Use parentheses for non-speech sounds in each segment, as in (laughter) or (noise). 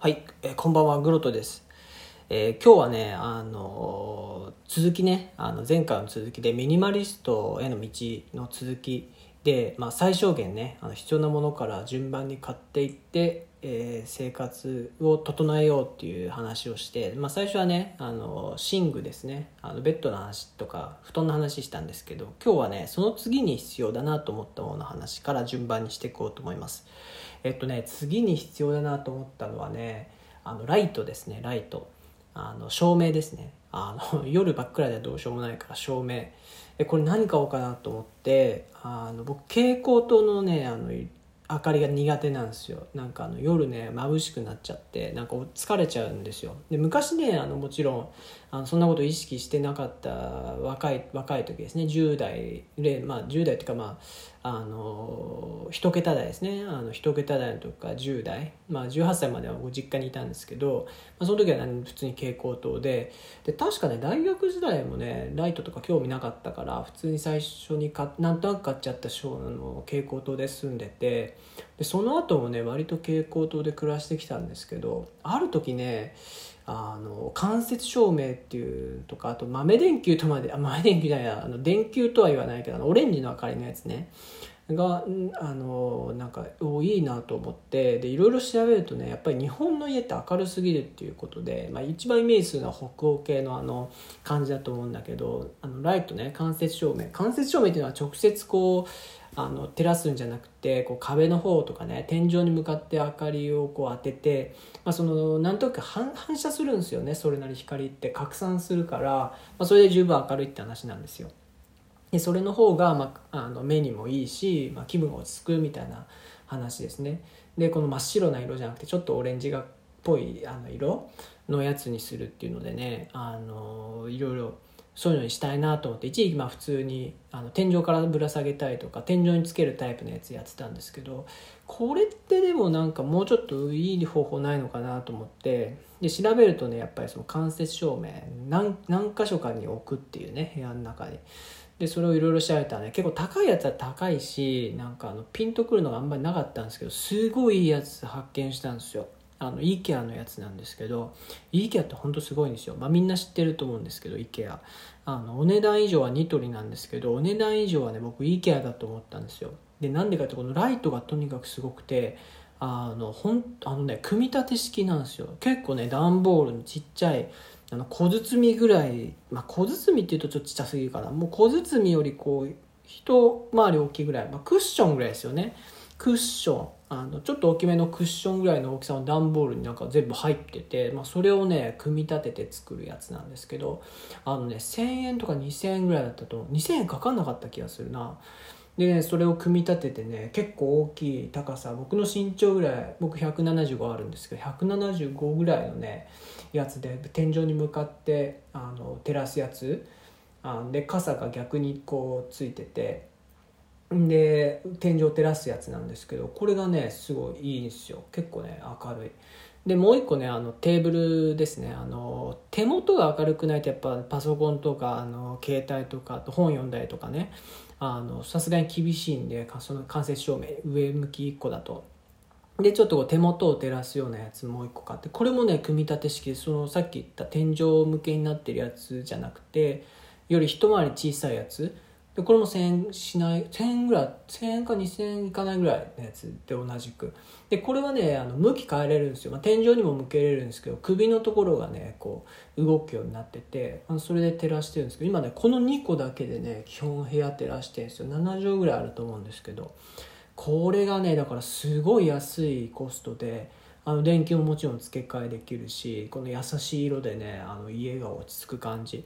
はい、えー、こんばんは、グロトです。えー、今日はね、あのー、続きね、あの前回の続きでミニマリストへの道の続きで、まあ、最小限ね、あの必要なものから順番に買っていって、え、生活を整えようっていう話をして、まあ、最初はね、あの寝具ですね、あのベッドの話とか布団の話したんですけど、今日はね、その次に必要だなと思ったものの話から順番にしていこうと思います。えっとね次に必要だなと思ったのはねあのライトですねライト。あの照明ですね。あの (laughs) 夜ばっかりではどうしようもないから照明。えこれ何買おうかなと思ってあの僕蛍光灯のねあの明かりが苦手なんですよ。なんかあの夜ね眩しくなっちゃってなんか疲れちゃうんですよ。で昔ねあのもちろんあのそんなこと意識してなかった若い若い時ですね。10代で、まあ、10代っていうかまああの一桁台ですね。あの一桁台の時から10代、まあ、18歳まではご実家にいたんですけど、まあ、その時は普通に蛍光灯で。で確かね大学時代もねライトとか興味なかったから普通に最初にかなんとなく買っちゃったの蛍光灯で住んでてでその後もね割と蛍光灯で暮らしてきたんですけどある時ねあの間接照明っていうとかあと豆電球とまであ豆電球じゃないあの電球とは言わないけどオレンジの明かりのやつね。があのなんかおいいなと思ってでいろいろ調べるとねやっぱり日本の家って明るすぎるっていうことで、まあ、一番イメージするのは北欧系のあの感じだと思うんだけどあのライトね間接照明。間接照明っていうのは直接こうあの照らすんじゃなくてこう壁の方とかね天井に向かって明かりをこう当てて、まあ、そのなんとなく反射するんですよねそれなり光って拡散するから、まあ、それで十分明るいって話なんですよ。でそれの方が、まあ、あの目にもいいし、まあ、気分が落ち着くみたいな話ですね。でこの真っ白な色じゃなくてちょっとオレンジがっぽいあの色のやつにするっていうのでねあのいろいろそういうのにしたいなと思って一時期まあ普通にあの天井からぶら下げたりとか天井につけるタイプのやつやってたんですけどこれってでもなんかもうちょっといい方法ないのかなと思ってで調べるとねやっぱりその間接照明何何箇所かに置くっていうね部屋の中に。でそれをいろいろ調べたらね結構高いやつは高いしなんかあのピンとくるのがあんまりなかったんですけどすごいいいやつ発見したんですよ。あの IKEA のやつなんですけど IKEA ってほんとすごいんですよ、まあ、みんな知ってると思うんですけど IKEA あのお値段以上はニトリなんですけどお値段以上はね僕 IKEA だと思ったんですよ。でなんでかってこのライトがとにかくすごくてあのほんあのね組み立て式なんですよ。結構ね段ボールのちっちゃいあの小包ぐらい、まあ、小包っていうとちょっとちっちゃすぎるかな。もう小包よりこう一回り大きいぐらい、まあ、クッションぐらいですよね。クッション。あのちょっと大きめのクッションぐらいの大きさの段ボールになんか全部入ってて、まあ、それをね組み立てて作るやつなんですけどあのね1000円とか2000円ぐらいだったと2000円かかんなかった気がするな。で、ね、それを組み立ててね結構大きい高さ僕の身長ぐらい僕175あるんですけど175ぐらいのねやつで天井に向かってあの照らすやつ。あで傘が逆にこうついててで天井照らすやつなんですけどこれがねすごいいいんですよ。結構ね明るい。でもう一個ねあのテーブルですね。あの手元が明るくないとやっぱパソコンとかあの携帯とかあと本読んだりとかね。さすがに厳しいんでその間接照明上向き1個だと。でちょっとこう手元を照らすようなやつもう1個買ってこれもね組み立て式そのさっき言った天井向けになってるやつじゃなくてより一回り小さいやつでこれも1000円しない1000円ぐらい1000円か2000円いかないぐらいのやつで同じく。でこれはねあの向き変えれるんですよ、まあ、天井にも向けれるんですけど首のところがねこう動くようになっててそれで照らしてるんですけど今ねこの2個だけでね基本部屋照らしてるんですよ。7畳ぐらいあると思うんですけど。これがねだからすごい安いコストであの電気ももちろん付け替えできるしこの優しい色でねあの家が落ち着く感じ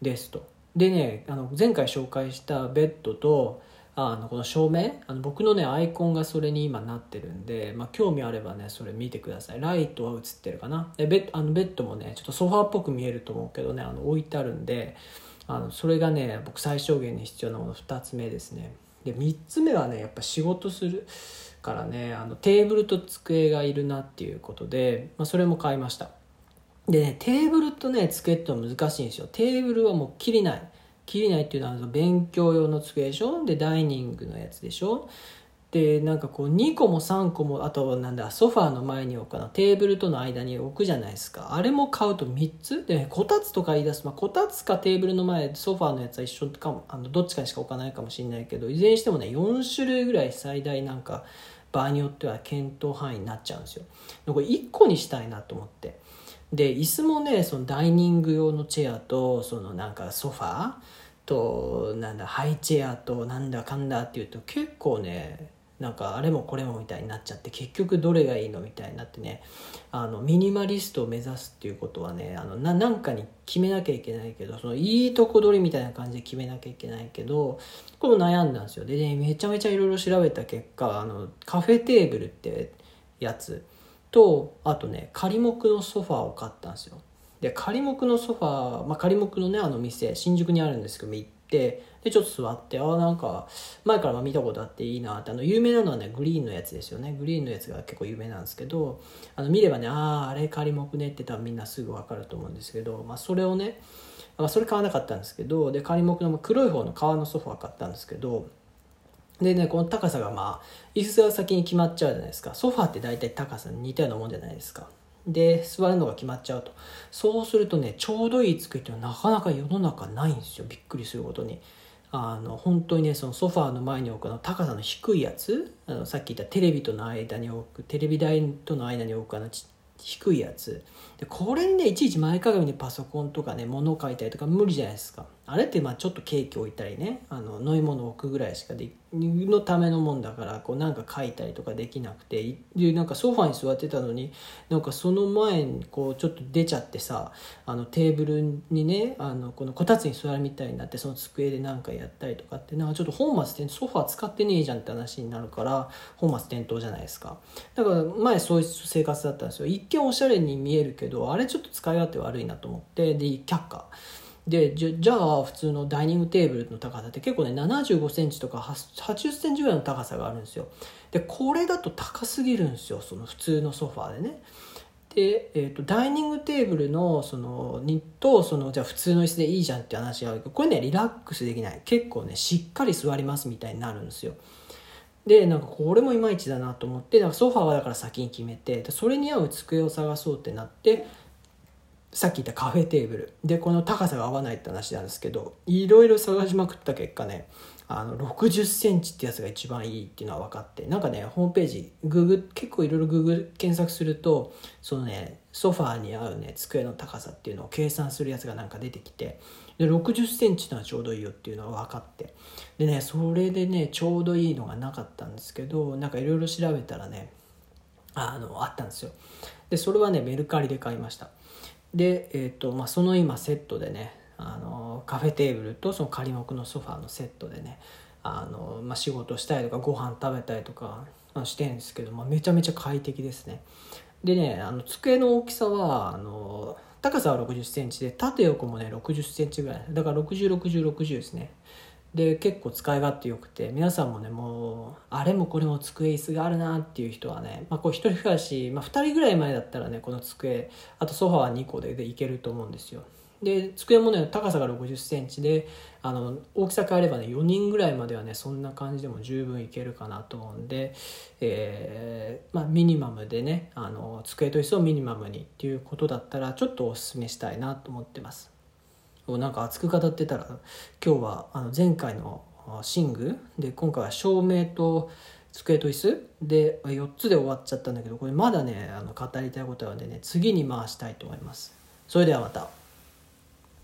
ですと。でねあの前回紹介したベッドとあのこの照明あの僕のねアイコンがそれに今なってるんで、まあ、興味あればねそれ見てください。ライトは映ってるかな？でベッあのベッドもねちょっとソファーっぽく見えると思うけどねあの置いてあるんであのそれがね僕最小限に必要なもの2つ目ですね。で3つ目はねやっぱ仕事するからねあのテーブルと机がいるなっていうことで、まあ、それも買いました。でね、テーブルとね、机って難しいんですよ。テーブルはもう切りない。切りないっていうのは勉強用の机でしょ？で、ダイニングのやつでしょ？でなんかこう2個も3個もあとなんだソファーの前に置くかな。テーブルとの間に置くじゃないですか。あれも買うと3つ？でこたつとか言い出す、まあ、こたつかテーブルの前ソファーのやつは一緒かも。あのどっちかにしか置かないかもしれないけどいずれにしてもね4種類ぐらい最大なんか場合によっては検討範囲になっちゃうんですよ。でこれ1個にしたいなと思って。で椅子もねそのダイニング用のチェアとそのなんかソファーとなんだハイチェアとなんだかんだっていうと結構ねなんかあれもこれもみたいになっちゃって結局どれがいいのみたいになってねあのミニマリストを目指すっていうことはねあのななんかに決めなきゃいけないけどそのいいとこ取りみたいな感じで決めなきゃいけないけどこれも悩んだんですよ。でねめちゃめちゃいろいろ調べた結果あのカフェテーブルってやつ。とあとね仮木のソファーを買ったんですよ。で仮木のソファー、まあ、仮木のねあの店新宿にあるんですけど行ってでちょっと座ってあなんか前から見たことあっていいなってあの有名なのはねグリーンのやつですよね。グリーンのやつが結構有名なんですけどあの見ればねあああれ仮木ねって多分みんなすぐ分かると思うんですけど、まあ、それをね、あ、それ買わなかったんですけどで仮木の黒い方の革のソファー買ったんですけどでねこの高さがまあ椅子が先に決まっちゃうじゃないですか。ソファーって大体高さに似たようなもんじゃないですか。で座るのが決まっちゃうと。そうするとねちょうどいい机っていうのはなかなか世の中ないんですよ。びっくりすることに。あの本当にねそのソファーの前に置くの高さの低いやつ。あのさっき言ったテレビとの間に置くテレビ台との間に置くあのち低いやつ。でこれにねいちいち前かがみにパソコンとかね物を書いたりとか無理じゃないですか。あれってまあちょっとケーキ置いたりねあの飲み物置くぐらいしかでのためのもんだからこうなんか書いたりとかできなくてでなんかソファに座ってたのになんかその前にこうちょっと出ちゃってさあのテーブルにねあのこのこたつに座るみたいになってその机で何かやったりとかってなんかちょっと本末転ソファ使ってねえじゃんって話になるから本末転倒じゃないですか。だから前そういう生活だったんですよ。一見おしゃれに見えるけどあれちょっと使い勝手悪いなと思ってで却下。でじゃあ普通のダイニングテーブルの高さって結構ね7 5センチとか8 0センチぐらいの高さがあるんですよ。でこれだと高すぎるんですよその普通のソファーでね。で、えーと、ダイニングテーブルのそのにとそのじゃあ普通の椅子でいいじゃんって話があるけどこれねリラックスできない。結構ねしっかり座りますみたいになるんですよ。でなんかこれもいまいちだなと思ってなんかソファーはだから先に決めてそれに合う机を探そうってなってさっき言ったカフェテーブル。でこの高さが合わないって話なんですけどいろいろ探しまくった結果ねあの60センチってやつが一番いいっていうのは分かってなんかねホームページググ結構いろいろググ検索するとそのねソファーに合うね机の高さっていうのを計算するやつがなんか出てきてで60センチのはちょうどいいよっていうのが分かって。でねそれでねちょうどいいのがなかったんですけどなんかいろいろ調べたらねあのあったんですよ。でそれはねメルカリで買いました。で、えーとまあ、その今セットでねあのカフェテーブルとその仮木のソファーのセットでねあの、まあ、仕事したりとかご飯食べたりとかしてるんですけど、まあ、めちゃめちゃ快適ですね。でねあの机の大きさはあの高さは6 0センチで縦横もね6 0センチぐらい。だから606060ですね。で結構使い勝手よくて皆さんもねもうあれもこれも机椅子があるなっていう人はね、まあ、こう一人暮らし、まあ、2人ぐらい前だったらねこの机あとソファは2個ででいけると思うんですよ。で机もね高さが6 0センチであの大きさ変えればね4人ぐらいまではねそんな感じでも十分いけるかなと思うんで、えーまあ、ミニマムでねあの机と椅子をミニマムにっていうことだったらちょっとおすすめしたいなと思ってます。なんか熱く語ってたら今日はあの前回の寝具で今回は照明と机と椅子で4つで終わっちゃったんだけどこれまだねあの語りたいことはね次に回したいと思います。それではまた。